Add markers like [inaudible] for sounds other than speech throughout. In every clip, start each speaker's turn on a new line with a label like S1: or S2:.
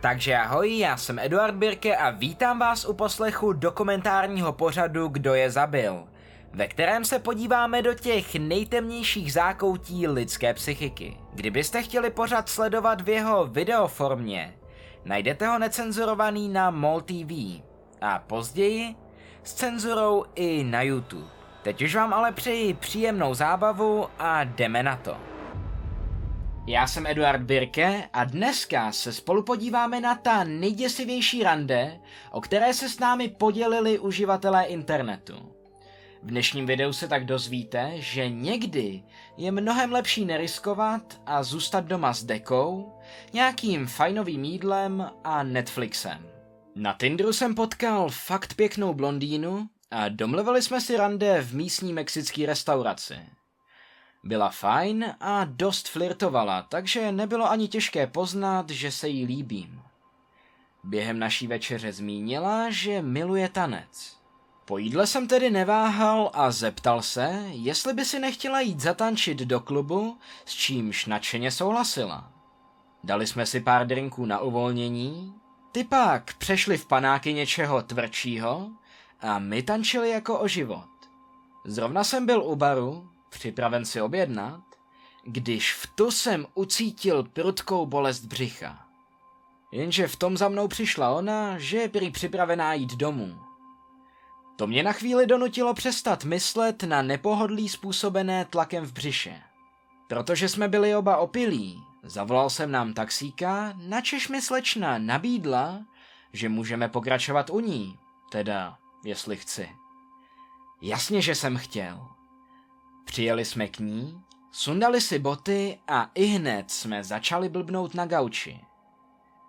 S1: Takže ahoj, já jsem Eduard Birke a vítám vás u poslechu dokumentárního pořadu Kdo je zabil, ve kterém se podíváme do těch nejtemnějších zákoutí lidské psychiky. Kdybyste chtěli pořad sledovat v jeho videoformě, najdete ho necenzurovaný na MOL TV a později s cenzurou i na YouTube. Teď už vám ale přeji příjemnou zábavu a jdeme na to. Já jsem Eduard Birke a dneska se spolu podíváme na ta nejděsivější rande, o které se s námi podělili uživatelé internetu. V dnešním videu se tak dozvíte, že někdy je mnohem lepší neriskovat a zůstat doma s dekou, nějakým fajnovým jídlem a Netflixem. Na Tinderu jsem potkal fakt pěknou blondýnu a domluvili jsme si rande v místní mexické restauraci. Byla fajn a dost flirtovala, takže nebylo ani těžké poznat, že se jí líbím. Během naší večeře zmínila, že miluje tanec. Po jídle jsem tedy neváhal a zeptal se, jestli by si nechtěla jít zatančit do klubu, s čímž nadšeně souhlasila. Dali jsme si pár drinků na uvolnění, ty pak přešli v panáky něčeho tvrdšího a my tančili jako o život. Zrovna jsem byl u baru, připraven si objednat, když v to jsem ucítil prudkou bolest břicha. Jenže v tom za mnou přišla ona, že je prý připravená jít domů. To mě na chvíli donutilo přestat myslet na nepohodlí způsobené tlakem v břiše. Protože jsme byli oba opilí, zavolal jsem nám taxíka, načež mi slečna nabídla, že můžeme pokračovat u ní, teda jestli chci. Jasně, že jsem chtěl. Přijeli jsme k ní, sundali si boty a i hned jsme začali blbnout na gauči.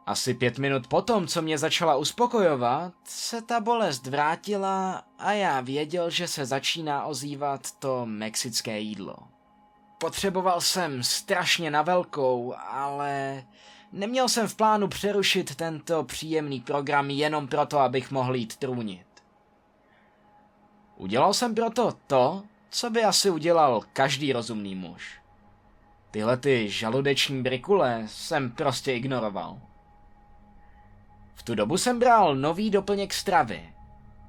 S1: Asi pět minut potom, co mě začala uspokojovat, se ta bolest vrátila a já věděl, že se začíná ozývat to mexické jídlo. Potřeboval jsem strašně na velkou, ale neměl jsem v plánu přerušit tento příjemný program jenom proto, abych mohl jít trůnit. Udělal jsem proto to, co by asi udělal každý rozumný muž. Tyhle ty žaludeční brikule jsem prostě ignoroval. V tu dobu jsem bral nový doplněk stravy.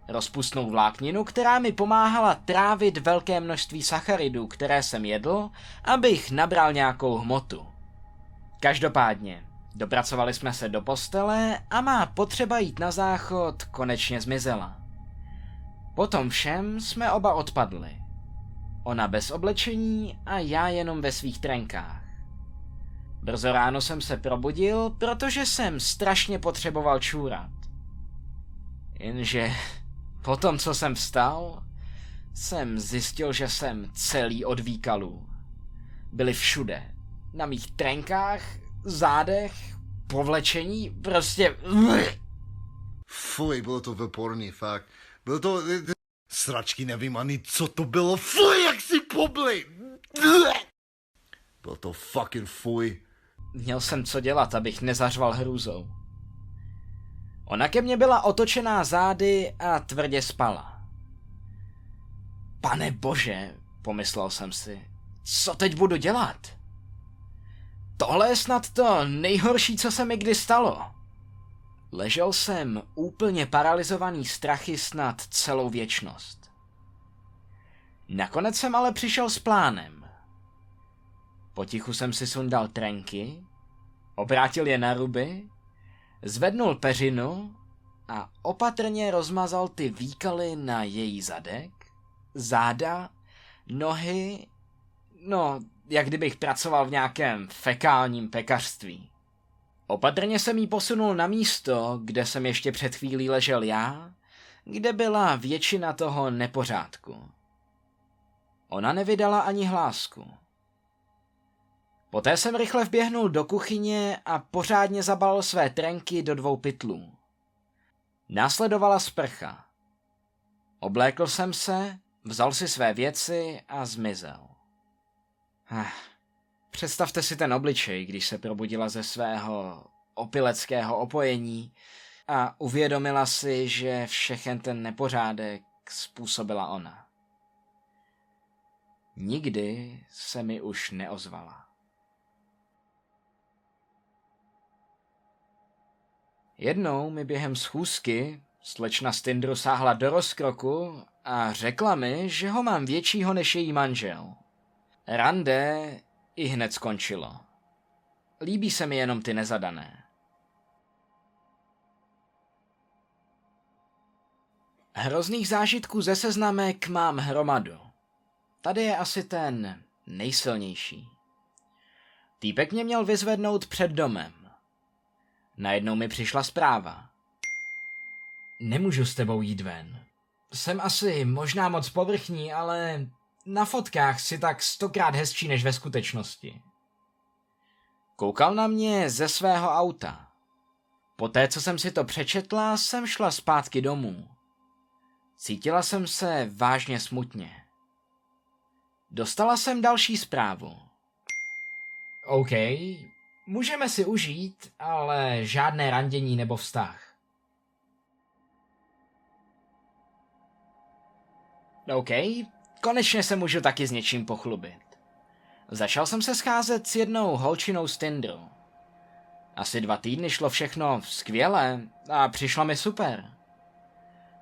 S1: Rozpustnou vlákninu, která mi pomáhala trávit velké množství sacharidů, které jsem jedl, abych nabral nějakou hmotu. Každopádně, dopracovali jsme se do postele a má potřeba jít na záchod konečně zmizela. Potom všem jsme oba odpadli. Ona bez oblečení a já jenom ve svých trenkách. Brzo ráno jsem se probudil, protože jsem strašně potřeboval čůrat. Jenže po tom, co jsem vstal, jsem zjistil, že jsem celý od výkalů. Byli všude. Na mých trenkách, zádech, povlečení, prostě...
S2: Fuj, bylo to veporný, fakt. Bylo to... Sračky, nevím ani, co to bylo. Fuj, pobli! Bylo to fucking fuj.
S1: Měl jsem co dělat, abych nezařval hrůzou. Ona ke mně byla otočená zády a tvrdě spala. Pane bože, pomyslel jsem si, co teď budu dělat? Tohle je snad to nejhorší, co se mi kdy stalo. Ležel jsem úplně paralizovaný strachy snad celou věčnost. Nakonec jsem ale přišel s plánem. Potichu jsem si sundal trenky, obrátil je na ruby, zvednul peřinu a opatrně rozmazal ty výkaly na její zadek, záda, nohy, no, jak kdybych pracoval v nějakém fekálním pekařství. Opatrně jsem jí posunul na místo, kde jsem ještě před chvílí ležel já, kde byla většina toho nepořádku. Ona nevydala ani hlásku. Poté jsem rychle vběhnul do kuchyně a pořádně zabalil své trenky do dvou pytlů. Následovala sprcha. Oblékl jsem se, vzal si své věci a zmizel. Ach, Představte si ten obličej, když se probudila ze svého opileckého opojení a uvědomila si, že všechen ten nepořádek způsobila ona. Nikdy se mi už neozvala. Jednou mi během schůzky slečna z Tindru sáhla do rozkroku a řekla mi, že ho mám většího než její manžel. Rande i hned skončilo. Líbí se mi jenom ty nezadané. Hrozných zážitků ze seznamek mám hromadu. Tady je asi ten nejsilnější. Týpek mě měl vyzvednout před domem. Najednou mi přišla zpráva. Nemůžu s tebou jít ven. Jsem asi možná moc povrchní, ale na fotkách si tak stokrát hezčí než ve skutečnosti. Koukal na mě ze svého auta. Poté, co jsem si to přečetla, jsem šla zpátky domů. Cítila jsem se vážně smutně. Dostala jsem další zprávu. OK, můžeme si užít, ale žádné randění nebo vztah. OK, konečně se můžu taky s něčím pochlubit. Začal jsem se scházet s jednou holčinou z Tinderu. Asi dva týdny šlo všechno skvěle a přišlo mi super.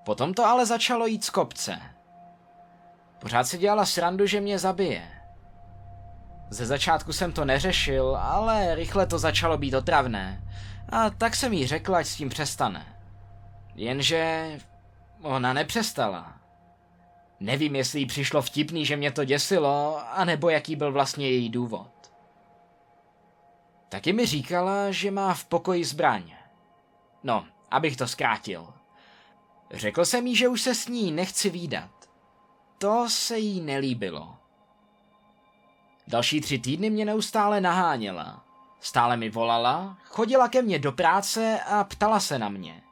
S1: Potom to ale začalo jít z kopce. Pořád si dělala srandu, že mě zabije. Ze začátku jsem to neřešil, ale rychle to začalo být otravné. A tak jsem jí řekl, ať s tím přestane. Jenže ona nepřestala. Nevím, jestli jí přišlo vtipný, že mě to děsilo, anebo jaký byl vlastně její důvod. Taky mi říkala, že má v pokoji zbraň. No, abych to zkrátil. Řekl jsem jí, že už se s ní nechci výdat. To se jí nelíbilo. Další tři týdny mě neustále naháněla. Stále mi volala, chodila ke mně do práce a ptala se na mě.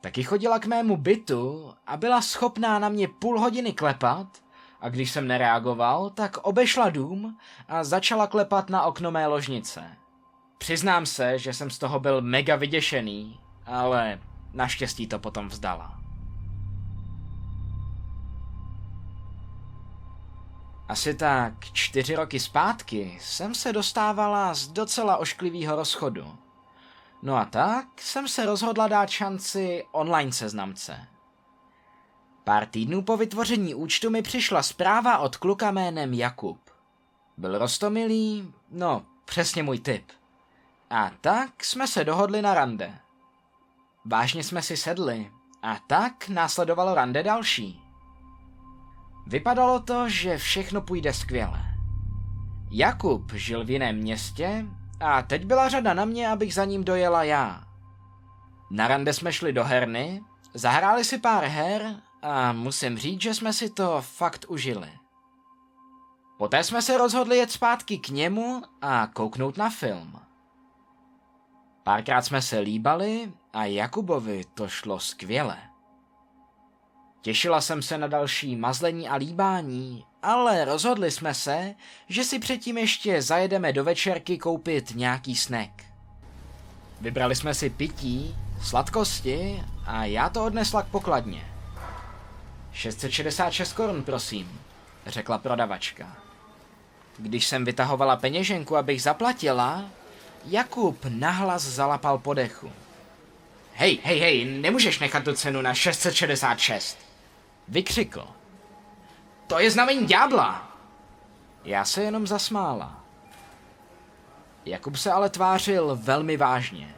S1: Taky chodila k mému bytu a byla schopná na mě půl hodiny klepat a když jsem nereagoval, tak obešla dům a začala klepat na okno mé ložnice. Přiznám se, že jsem z toho byl mega vyděšený, ale naštěstí to potom vzdala. Asi tak čtyři roky zpátky jsem se dostávala z docela ošklivého rozchodu. No a tak jsem se rozhodla dát šanci online seznamce. Pár týdnů po vytvoření účtu mi přišla zpráva od kluka jménem Jakub. Byl rostomilý, no přesně můj typ. A tak jsme se dohodli na rande. Vážně jsme si sedli a tak následovalo rande další. Vypadalo to, že všechno půjde skvěle. Jakub žil v jiném městě a teď byla řada na mě, abych za ním dojela já. Na rande jsme šli do herny, zahráli si pár her a musím říct, že jsme si to fakt užili. Poté jsme se rozhodli jet zpátky k němu a kouknout na film. Párkrát jsme se líbali a Jakubovi to šlo skvěle. Těšila jsem se na další mazlení a líbání, ale rozhodli jsme se, že si předtím ještě zajedeme do večerky koupit nějaký snack. Vybrali jsme si pití, sladkosti a já to odnesla k pokladně. 666 korun, prosím, řekla prodavačka. Když jsem vytahovala peněženku, abych zaplatila, Jakub nahlas zalapal po dechu. Hej, hej, hej, nemůžeš nechat tu cenu na 666. Vykřikl. To je znamení ďábla. Já se jenom zasmála. Jakub se ale tvářil velmi vážně.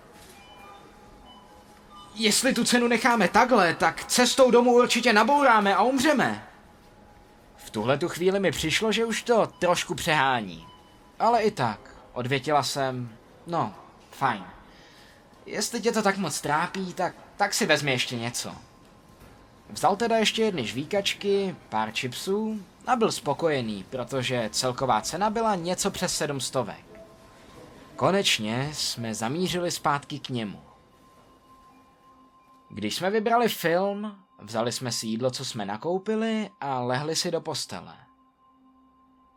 S1: Jestli tu cenu necháme takhle, tak cestou domů určitě nabouráme a umřeme. V tuhle tu chvíli mi přišlo, že už to trošku přehání. Ale i tak, odvětila jsem, no, fajn. Jestli tě to tak moc trápí, tak, tak si vezmi ještě něco. Vzal teda ještě jedny žvíkačky, pár chipsů a byl spokojený, protože celková cena byla něco přes sedm stovek. Konečně jsme zamířili zpátky k němu. Když jsme vybrali film, vzali jsme si jídlo, co jsme nakoupili a lehli si do postele.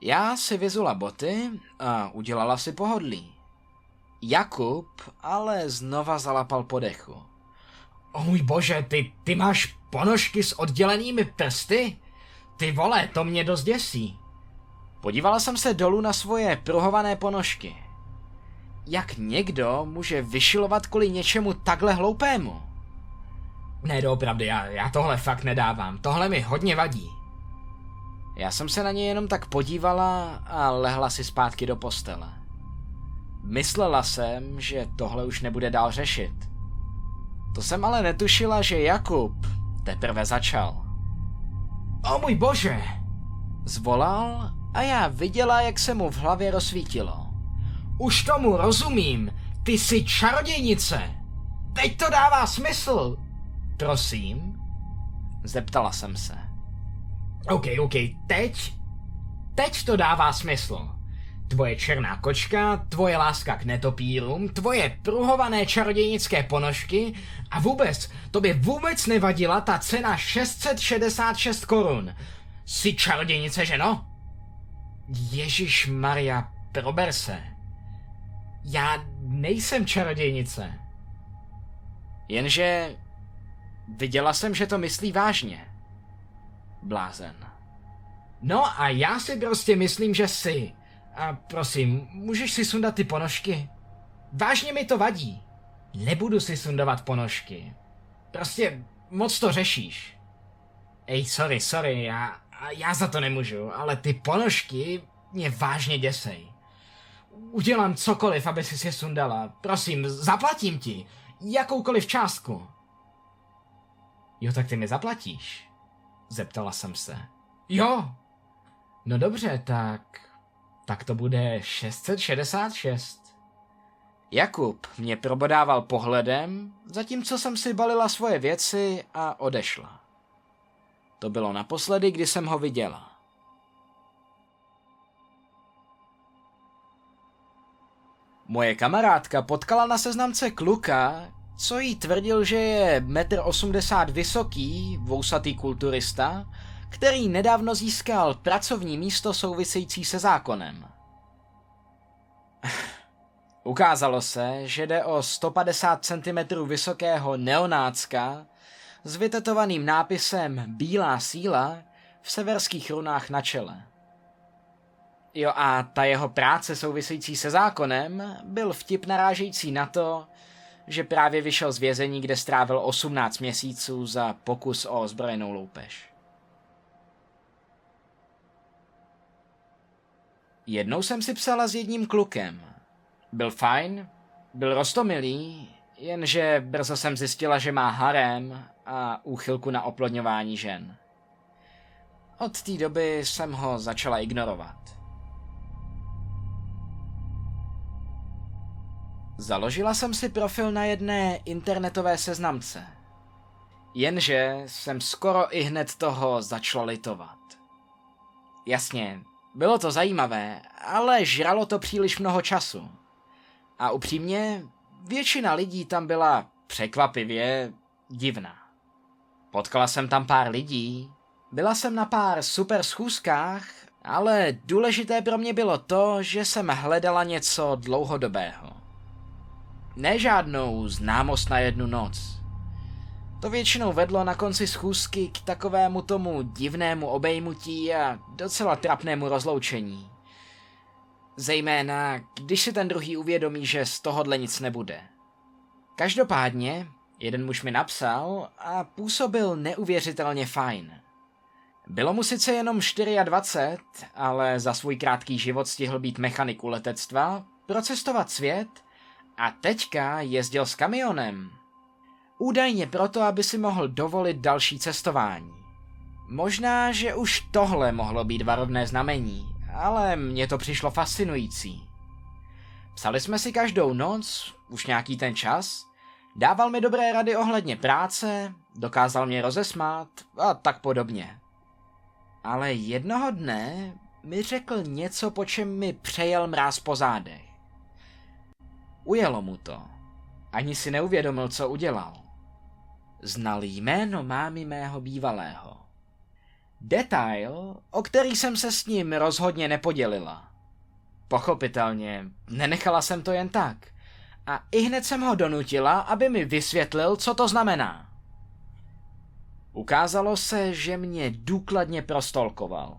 S1: Já si vyzula boty a udělala si pohodlí. Jakub ale znova zalapal po dechu. O můj bože, ty, ty máš ponožky s oddělenými prsty? Ty vole, to mě dost děsí. Podívala jsem se dolů na svoje pruhované ponožky. Jak někdo může vyšilovat kvůli něčemu takhle hloupému?
S3: Ne, doopravdy, já, já tohle fakt nedávám. Tohle mi hodně vadí.
S1: Já jsem se na něj jenom tak podívala a lehla si zpátky do postele. Myslela jsem, že tohle už nebude dál řešit. To jsem ale netušila, že Jakub teprve začal.
S3: O můj bože!
S1: Zvolal a já viděla, jak se mu v hlavě rozsvítilo.
S3: Už tomu rozumím, ty jsi čarodějnice. Teď to dává smysl. Prosím?
S1: Zeptala jsem se.
S3: OK, OK, teď? Teď to dává smysl. Tvoje černá kočka, tvoje láska k netopírům, tvoje pruhované čarodějnické ponožky a vůbec, tobě vůbec nevadila ta cena 666 korun. Jsi čarodějnice, že no? Ježíš Maria, prober se. Já nejsem čarodějnice.
S1: Jenže viděla jsem, že to myslí vážně. Blázen.
S3: No a já si prostě myslím, že jsi. A prosím, můžeš si sundat ty ponožky? Vážně mi to vadí. Nebudu si sundovat ponožky. Prostě moc to řešíš. Ej, sorry, sorry, já, já za to nemůžu, ale ty ponožky mě vážně děsej. Udělám cokoliv, aby si je sundala. Prosím, zaplatím ti. Jakoukoliv částku. Jo, tak ty mi zaplatíš? Zeptala jsem se. Jo. No dobře, tak tak to bude 666.
S1: Jakub mě probodával pohledem, zatímco jsem si balila svoje věci a odešla. To bylo naposledy, kdy jsem ho viděla. Moje kamarádka potkala na seznamce kluka, co jí tvrdil, že je 1,80 m vysoký, vousatý kulturista, který nedávno získal pracovní místo související se zákonem. [sighs] Ukázalo se, že jde o 150 cm vysokého neonácka s vytetovaným nápisem Bílá síla v severských runách na čele. Jo a ta jeho práce související se zákonem byl vtip narážející na to, že právě vyšel z vězení, kde strávil 18 měsíců za pokus o ozbrojenou loupež. Jednou jsem si psala s jedním klukem. Byl fajn, byl rostomilý, jenže brzo jsem zjistila, že má harem a úchylku na oplodňování žen. Od té doby jsem ho začala ignorovat. Založila jsem si profil na jedné internetové seznamce. Jenže jsem skoro i hned toho začala litovat. Jasně, bylo to zajímavé, ale žralo to příliš mnoho času. A upřímně, většina lidí tam byla překvapivě divná. Potkala jsem tam pár lidí, byla jsem na pár super schůzkách, ale důležité pro mě bylo to, že jsem hledala něco dlouhodobého. Ne žádnou známost na jednu noc. To většinou vedlo na konci schůzky k takovému tomu divnému obejmutí a docela trapnému rozloučení. Zejména, když si ten druhý uvědomí, že z tohohle nic nebude. Každopádně, jeden muž mi napsal a působil neuvěřitelně fajn. Bylo mu sice jenom 24, ale za svůj krátký život stihl být mechanik u letectva, procestovat svět a teďka jezdil s kamionem. Údajně proto, aby si mohl dovolit další cestování. Možná, že už tohle mohlo být varovné znamení, ale mně to přišlo fascinující. Psali jsme si každou noc, už nějaký ten čas, dával mi dobré rady ohledně práce, dokázal mě rozesmát a tak podobně. Ale jednoho dne mi řekl něco, po čem mi přejel mráz po zádech. Ujelo mu to. Ani si neuvědomil, co udělal znal jméno mámy mého bývalého. Detail, o který jsem se s ním rozhodně nepodělila. Pochopitelně, nenechala jsem to jen tak. A i hned jsem ho donutila, aby mi vysvětlil, co to znamená. Ukázalo se, že mě důkladně prostolkoval.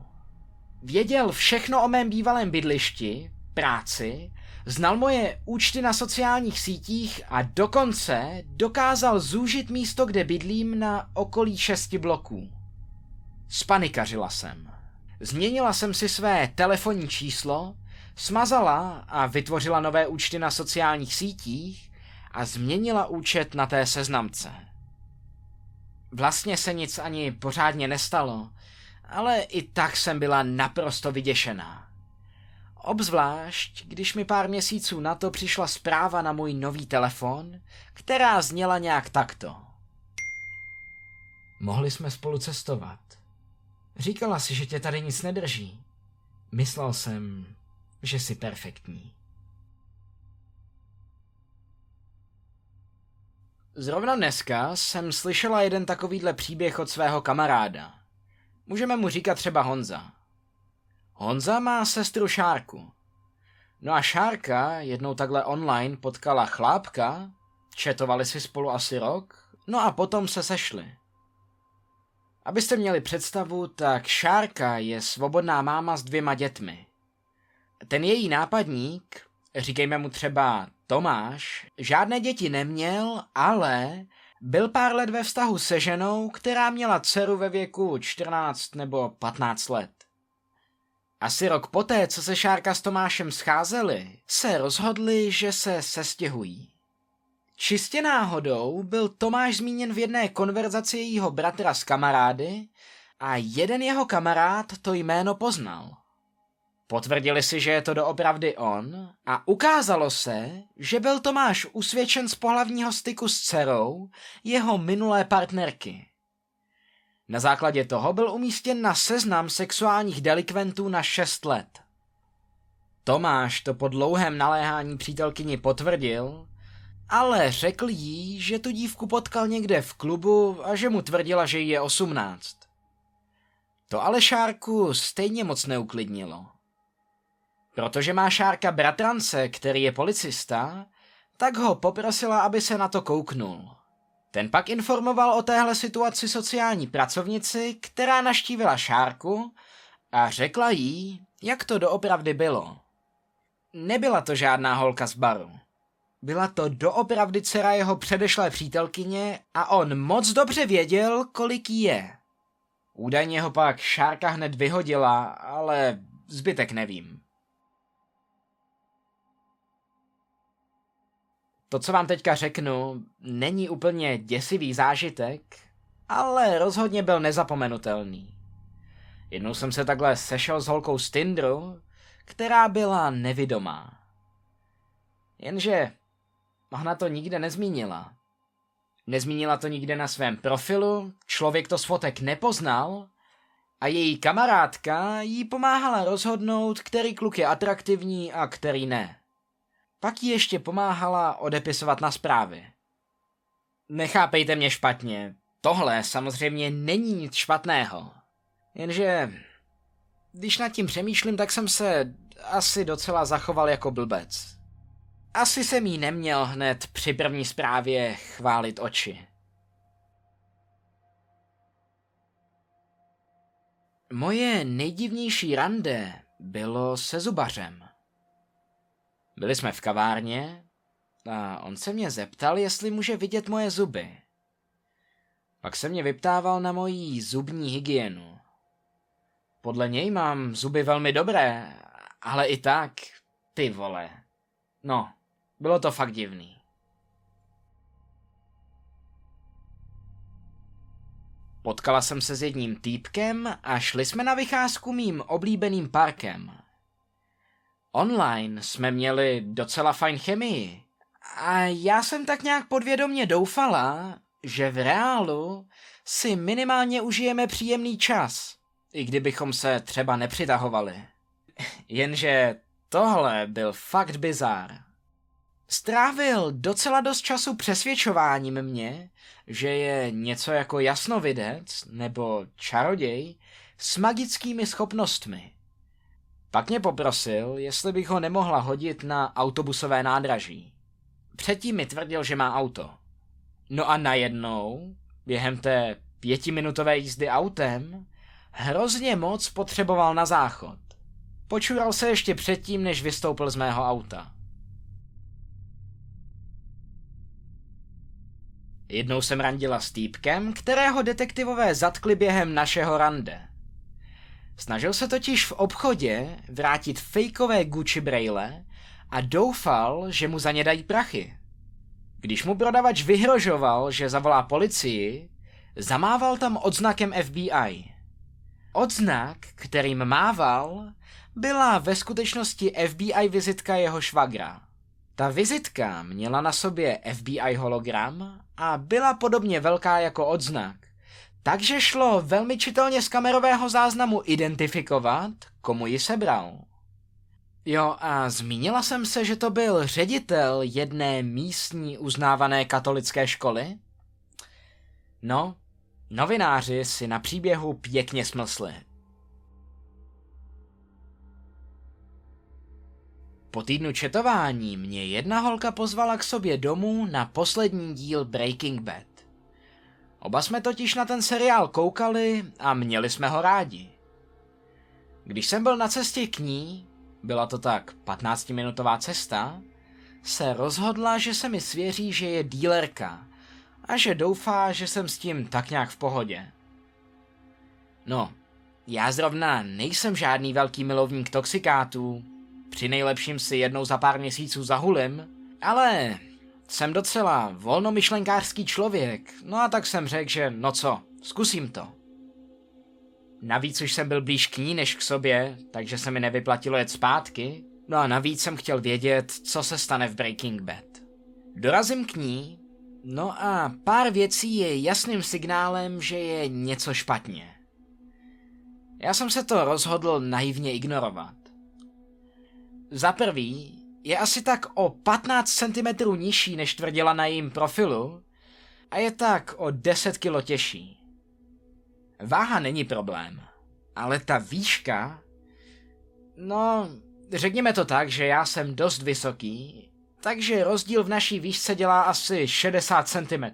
S1: Věděl všechno o mém bývalém bydlišti, práci, znal moje účty na sociálních sítích a dokonce dokázal zúžit místo, kde bydlím na okolí šesti bloků. Spanikařila jsem. Změnila jsem si své telefonní číslo, smazala a vytvořila nové účty na sociálních sítích a změnila účet na té seznamce. Vlastně se nic ani pořádně nestalo, ale i tak jsem byla naprosto vyděšená. Obzvlášť, když mi pár měsíců na to přišla zpráva na můj nový telefon, která zněla nějak takto. Mohli jsme spolu cestovat. Říkala si, že tě tady nic nedrží. Myslel jsem, že jsi perfektní. Zrovna dneska jsem slyšela jeden takovýhle příběh od svého kamaráda. Můžeme mu říkat třeba Honza. Honza má sestru Šárku. No a Šárka jednou takhle online potkala chlápka, četovali si spolu asi rok, no a potom se sešli. Abyste měli představu, tak Šárka je svobodná máma s dvěma dětmi. Ten její nápadník, říkejme mu třeba Tomáš, žádné děti neměl, ale byl pár let ve vztahu se ženou, která měla dceru ve věku 14 nebo 15 let. Asi rok poté, co se Šárka s Tomášem scházeli, se rozhodli, že se sestěhují. Čistě náhodou byl Tomáš zmíněn v jedné konverzaci jejího bratra s kamarády a jeden jeho kamarád to jméno poznal. Potvrdili si, že je to doopravdy on a ukázalo se, že byl Tomáš usvědčen z pohlavního styku s dcerou jeho minulé partnerky. Na základě toho byl umístěn na seznam sexuálních delikventů na 6 let. Tomáš to po dlouhém naléhání přítelkyni potvrdil, ale řekl jí, že tu dívku potkal někde v klubu a že mu tvrdila, že jí je 18. To ale Šárku stejně moc neuklidnilo. Protože má Šárka bratrance, který je policista, tak ho poprosila, aby se na to kouknul. Ten pak informoval o téhle situaci sociální pracovnici, která naštívila Šárku a řekla jí, jak to doopravdy bylo. Nebyla to žádná holka z baru. Byla to doopravdy dcera jeho předešlé přítelkyně a on moc dobře věděl, kolik jí je. Údajně ho pak Šárka hned vyhodila, ale zbytek nevím. To, co vám teďka řeknu, není úplně děsivý zážitek, ale rozhodně byl nezapomenutelný. Jednou jsem se takhle sešel s holkou z Tindru, která byla nevidomá. Jenže Mahna to nikde nezmínila. Nezmínila to nikde na svém profilu, člověk to z fotek nepoznal a její kamarádka jí pomáhala rozhodnout, který kluk je atraktivní a který ne. Pak jí ještě pomáhala odepisovat na zprávy. Nechápejte mě špatně, tohle samozřejmě není nic špatného. Jenže, když nad tím přemýšlím, tak jsem se asi docela zachoval jako blbec. Asi jsem jí neměl hned při první zprávě chválit oči. Moje nejdivnější rande bylo se zubařem. Byli jsme v kavárně a on se mě zeptal, jestli může vidět moje zuby. Pak se mě vyptával na moji zubní hygienu. Podle něj mám zuby velmi dobré, ale i tak, ty vole. No, bylo to fakt divný. Potkala jsem se s jedním týpkem a šli jsme na vycházku mým oblíbeným parkem. Online jsme měli docela fajn chemii. A já jsem tak nějak podvědomně doufala, že v reálu si minimálně užijeme příjemný čas, i kdybychom se třeba nepřitahovali. Jenže tohle byl fakt bizár. Strávil docela dost času přesvědčováním mě, že je něco jako jasnovidec nebo čaroděj s magickými schopnostmi. Pak mě poprosil, jestli bych ho nemohla hodit na autobusové nádraží. Předtím mi tvrdil, že má auto. No a najednou, během té pětiminutové jízdy autem, hrozně moc potřeboval na záchod. Počural se ještě předtím, než vystoupil z mého auta. Jednou jsem randila s týpkem, kterého detektivové zatkli během našeho rande. Snažil se totiž v obchodě vrátit fejkové Gucci braille a doufal, že mu za ně dají prachy. Když mu prodavač vyhrožoval, že zavolá policii, zamával tam odznakem FBI. Odznak, kterým mával, byla ve skutečnosti FBI vizitka jeho švagra. Ta vizitka měla na sobě FBI hologram a byla podobně velká jako odznak. Takže šlo velmi čitelně z kamerového záznamu identifikovat, komu ji sebral. Jo, a zmínila jsem se, že to byl ředitel jedné místní uznávané katolické školy? No, novináři si na příběhu pěkně smlsli. Po týdnu četování mě jedna holka pozvala k sobě domů na poslední díl Breaking Bad. Oba jsme totiž na ten seriál koukali a měli jsme ho rádi. Když jsem byl na cestě k ní, byla to tak 15-minutová cesta, se rozhodla, že se mi svěří, že je dílerka a že doufá, že jsem s tím tak nějak v pohodě. No, já zrovna nejsem žádný velký milovník toxikátů, při nejlepším si jednou za pár měsíců zahulím, ale jsem docela volnomyšlenkářský člověk, no a tak jsem řekl, že no co, zkusím to. Navíc už jsem byl blíž k ní než k sobě, takže se mi nevyplatilo jet zpátky, no a navíc jsem chtěl vědět, co se stane v Breaking Bad. Dorazím k ní, no a pár věcí je jasným signálem, že je něco špatně. Já jsem se to rozhodl naivně ignorovat. Za prvý, je asi tak o 15 cm nižší, než tvrdila na jejím profilu, a je tak o 10 kg těžší. Váha není problém, ale ta výška... No, řekněme to tak, že já jsem dost vysoký, takže rozdíl v naší výšce dělá asi 60 cm.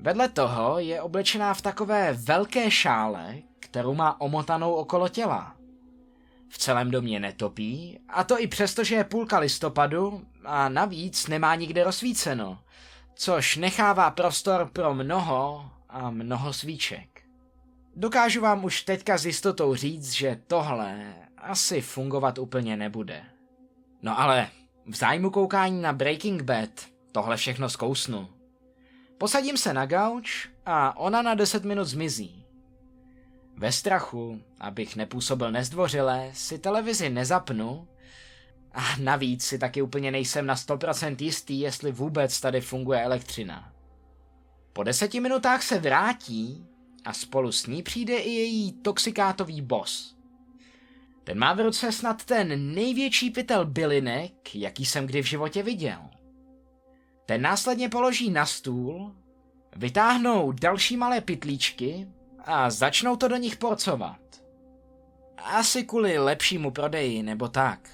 S1: Vedle toho je oblečená v takové velké šále, kterou má omotanou okolo těla. V celém domě netopí, a to i přesto, že je půlka listopadu a navíc nemá nikde rozsvíceno, což nechává prostor pro mnoho a mnoho svíček. Dokážu vám už teďka s jistotou říct, že tohle asi fungovat úplně nebude. No ale v zájmu koukání na Breaking Bad tohle všechno zkousnu. Posadím se na gauč a ona na 10 minut zmizí. Ve strachu, abych nepůsobil nezdvořile, si televizi nezapnu a navíc si taky úplně nejsem na 100% jistý, jestli vůbec tady funguje elektřina. Po deseti minutách se vrátí a spolu s ní přijde i její toxikátový boss. Ten má v ruce snad ten největší pytel bylinek, jaký jsem kdy v životě viděl. Ten následně položí na stůl, vytáhnou další malé pytlíčky a začnou to do nich porcovat. Asi kvůli lepšímu prodeji nebo tak.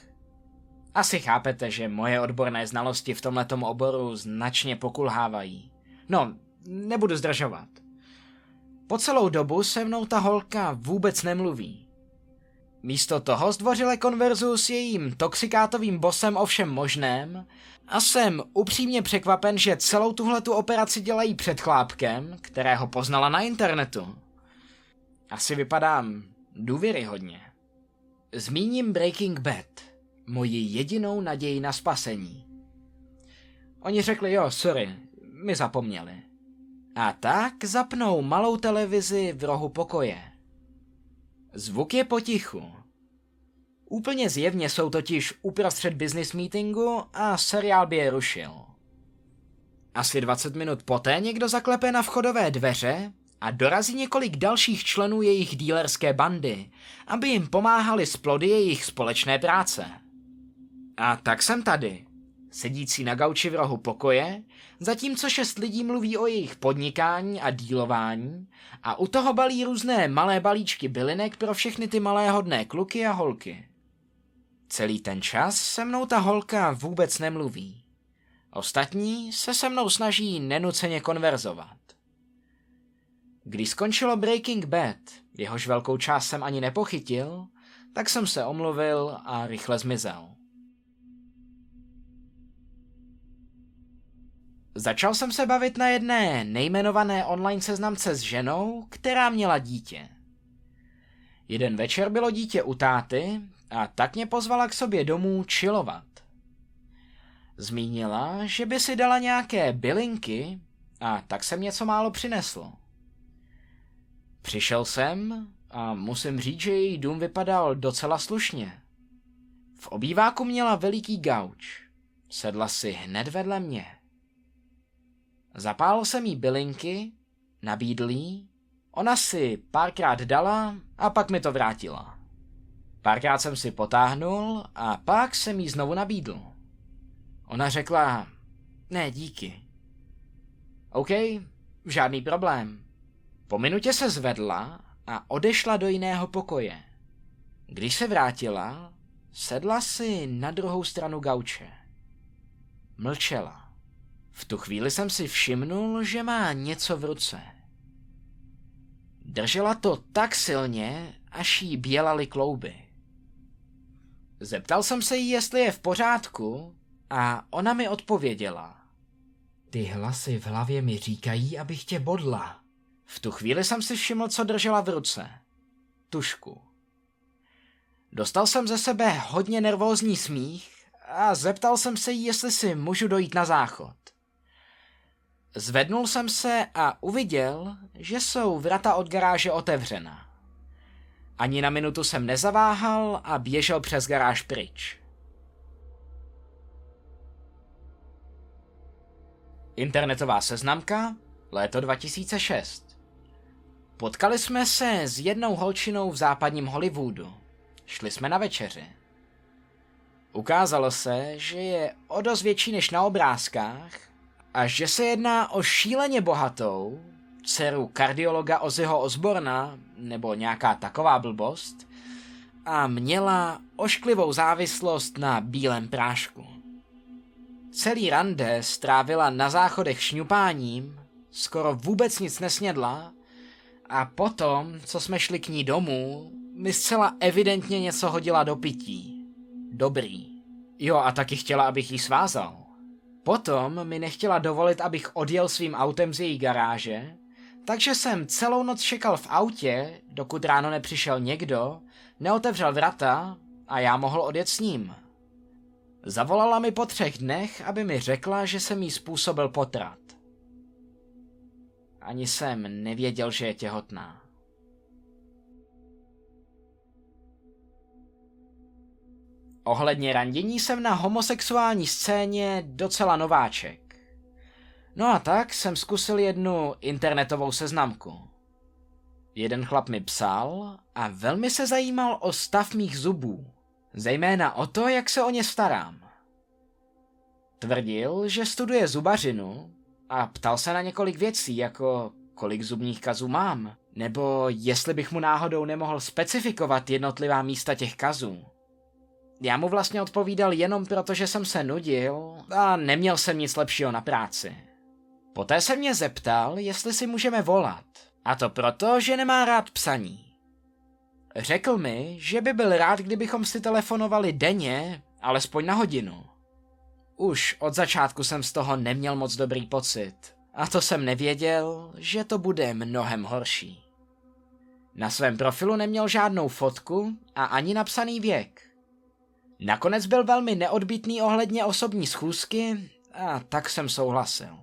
S1: Asi chápete, že moje odborné znalosti v tomhletom oboru značně pokulhávají. No, nebudu zdržovat. Po celou dobu se mnou ta holka vůbec nemluví. Místo toho zdvořile konverzu s jejím toxikátovým bosem o všem možném a jsem upřímně překvapen, že celou tuhletu operaci dělají před chlápkem, kterého poznala na internetu. Asi vypadám důvěryhodně. Zmíním Breaking Bad, moji jedinou naději na spasení. Oni řekli, jo, sorry, my zapomněli. A tak zapnou malou televizi v rohu pokoje. Zvuk je potichu. Úplně zjevně jsou totiž uprostřed business meetingu a seriál by je rušil. Asi 20 minut poté někdo zaklepe na vchodové dveře a dorazí několik dalších členů jejich dílerské bandy, aby jim pomáhali s plody jejich společné práce. A tak jsem tady, sedící na gauči v rohu pokoje, zatímco šest lidí mluví o jejich podnikání a dílování a u toho balí různé malé balíčky bylinek pro všechny ty malé hodné kluky a holky. Celý ten čas se mnou ta holka vůbec nemluví. Ostatní se se mnou snaží nenuceně konverzovat. Když skončilo Breaking Bad, jehož velkou část jsem ani nepochytil, tak jsem se omluvil a rychle zmizel. Začal jsem se bavit na jedné nejmenované online seznamce s ženou, která měla dítě. Jeden večer bylo dítě u táty a tak mě pozvala k sobě domů chillovat. Zmínila, že by si dala nějaké bylinky a tak jsem něco málo přinesl. Přišel jsem a musím říct, že její dům vypadal docela slušně. V obýváku měla veliký gauč. Sedla si hned vedle mě. Zapálil jsem jí bylinky, nabídl jí, ona si párkrát dala a pak mi to vrátila. Párkrát jsem si potáhnul a pak jsem jí znovu nabídl. Ona řekla, ne díky. OK, žádný problém. Po minutě se zvedla a odešla do jiného pokoje. Když se vrátila, sedla si na druhou stranu gauče. Mlčela. V tu chvíli jsem si všimnul, že má něco v ruce. Držela to tak silně, až jí bělaly klouby. Zeptal jsem se jí, jestli je v pořádku, a ona mi odpověděla. Ty hlasy v hlavě mi říkají, abych tě bodla. V tu chvíli jsem si všiml, co držela v ruce. Tušku. Dostal jsem ze sebe hodně nervózní smích a zeptal jsem se jí, jestli si můžu dojít na záchod. Zvednul jsem se a uviděl, že jsou vrata od garáže otevřena. Ani na minutu jsem nezaváhal a běžel přes garáž pryč. Internetová seznamka, léto 2006. Potkali jsme se s jednou holčinou v západním Hollywoodu. Šli jsme na večeři. Ukázalo se, že je o dost větší než na obrázkách a že se jedná o šíleně bohatou, dceru kardiologa Ozzyho Osborna, nebo nějaká taková blbost, a měla ošklivou závislost na bílém prášku. Celý rande strávila na záchodech šňupáním, skoro vůbec nic nesnědla a potom, co jsme šli k ní domů, mi zcela evidentně něco hodila do pití. Dobrý. Jo, a taky chtěla, abych jí svázal. Potom mi nechtěla dovolit, abych odjel svým autem z její garáže, takže jsem celou noc čekal v autě, dokud ráno nepřišel někdo, neotevřel vrata a já mohl odjet s ním. Zavolala mi po třech dnech, aby mi řekla, že jsem jí způsobil potrat. Ani jsem nevěděl, že je těhotná. Ohledně randění jsem na homosexuální scéně docela nováček. No a tak jsem zkusil jednu internetovou seznamku. Jeden chlap mi psal a velmi se zajímal o stav mých zubů. Zejména o to, jak se o ně starám. Tvrdil, že studuje zubařinu a ptal se na několik věcí, jako kolik zubních kazů mám, nebo jestli bych mu náhodou nemohl specifikovat jednotlivá místa těch kazů. Já mu vlastně odpovídal jenom proto, že jsem se nudil a neměl jsem nic lepšího na práci. Poté se mě zeptal, jestli si můžeme volat. A to proto, že nemá rád psaní. Řekl mi, že by byl rád, kdybychom si telefonovali denně, alespoň na hodinu. Už od začátku jsem z toho neměl moc dobrý pocit. A to jsem nevěděl, že to bude mnohem horší. Na svém profilu neměl žádnou fotku a ani napsaný věk. Nakonec byl velmi neodbitný ohledně osobní schůzky a tak jsem souhlasil.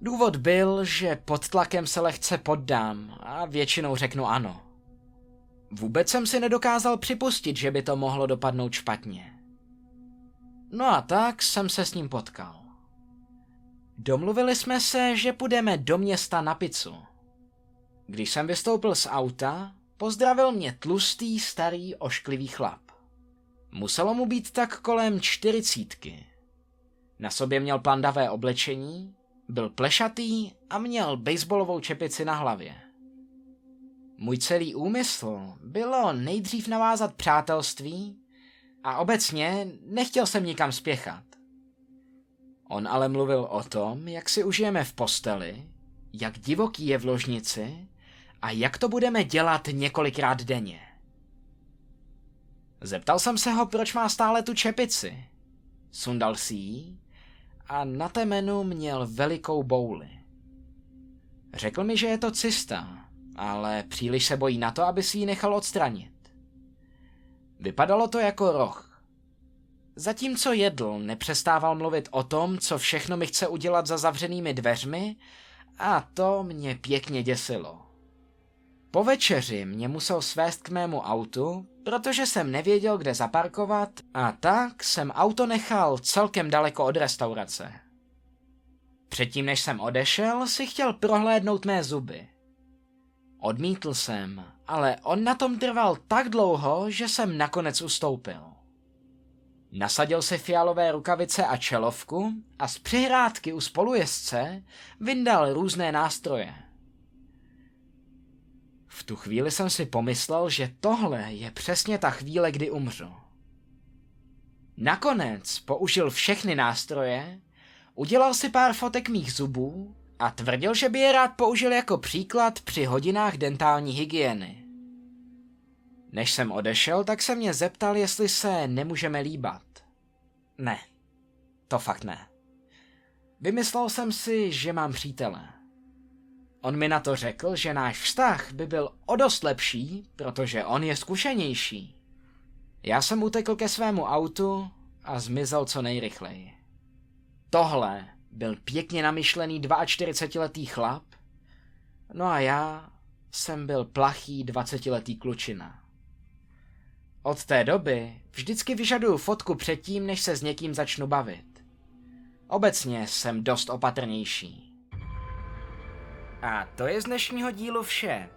S1: Důvod byl, že pod tlakem se lehce poddám a většinou řeknu ano. Vůbec jsem si nedokázal připustit, že by to mohlo dopadnout špatně. No a tak jsem se s ním potkal. Domluvili jsme se, že půjdeme do města na pizzu. Když jsem vystoupil z auta, pozdravil mě tlustý, starý, ošklivý chlap. Muselo mu být tak kolem čtyřicítky. Na sobě měl pandavé oblečení, byl plešatý a měl baseballovou čepici na hlavě. Můj celý úmysl bylo nejdřív navázat přátelství a obecně nechtěl jsem nikam spěchat. On ale mluvil o tom, jak si užijeme v posteli, jak divoký je v ložnici a jak to budeme dělat několikrát denně. Zeptal jsem se ho, proč má stále tu čepici. Sundal si ji a na temenu měl velikou bouli. Řekl mi, že je to cysta, ale příliš se bojí na to, aby si ji nechal odstranit. Vypadalo to jako roh. Zatímco jedl, nepřestával mluvit o tom, co všechno mi chce udělat za zavřenými dveřmi a to mě pěkně děsilo. Po večeři mě musel svést k mému autu, protože jsem nevěděl, kde zaparkovat a tak jsem auto nechal celkem daleko od restaurace. Předtím, než jsem odešel, si chtěl prohlédnout mé zuby. Odmítl jsem, ale on na tom trval tak dlouho, že jsem nakonec ustoupil. Nasadil si fialové rukavice a čelovku a z přihrádky u spolujezdce vyndal různé nástroje. V tu chvíli jsem si pomyslel, že tohle je přesně ta chvíle, kdy umřu. Nakonec použil všechny nástroje, udělal si pár fotek mých zubů a tvrdil, že by je rád použil jako příklad při hodinách dentální hygieny. Než jsem odešel, tak se mě zeptal, jestli se nemůžeme líbat. Ne, to fakt ne. Vymyslel jsem si, že mám přítele. On mi na to řekl, že náš vztah by byl o dost lepší, protože on je zkušenější. Já jsem utekl ke svému autu a zmizel co nejrychleji. Tohle byl pěkně namyšlený 42-letý chlap, no a já jsem byl plachý 20-letý klučina. Od té doby vždycky vyžaduju fotku předtím, než se s někým začnu bavit. Obecně jsem dost opatrnější. A to je z dnešního dílu vše.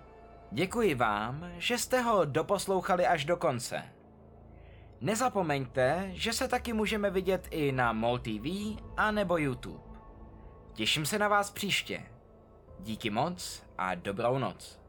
S1: Děkuji vám, že jste ho doposlouchali až do konce. Nezapomeňte, že se taky můžeme vidět i na MOL TV a nebo YouTube. Těším se na vás příště. Díky moc a dobrou noc.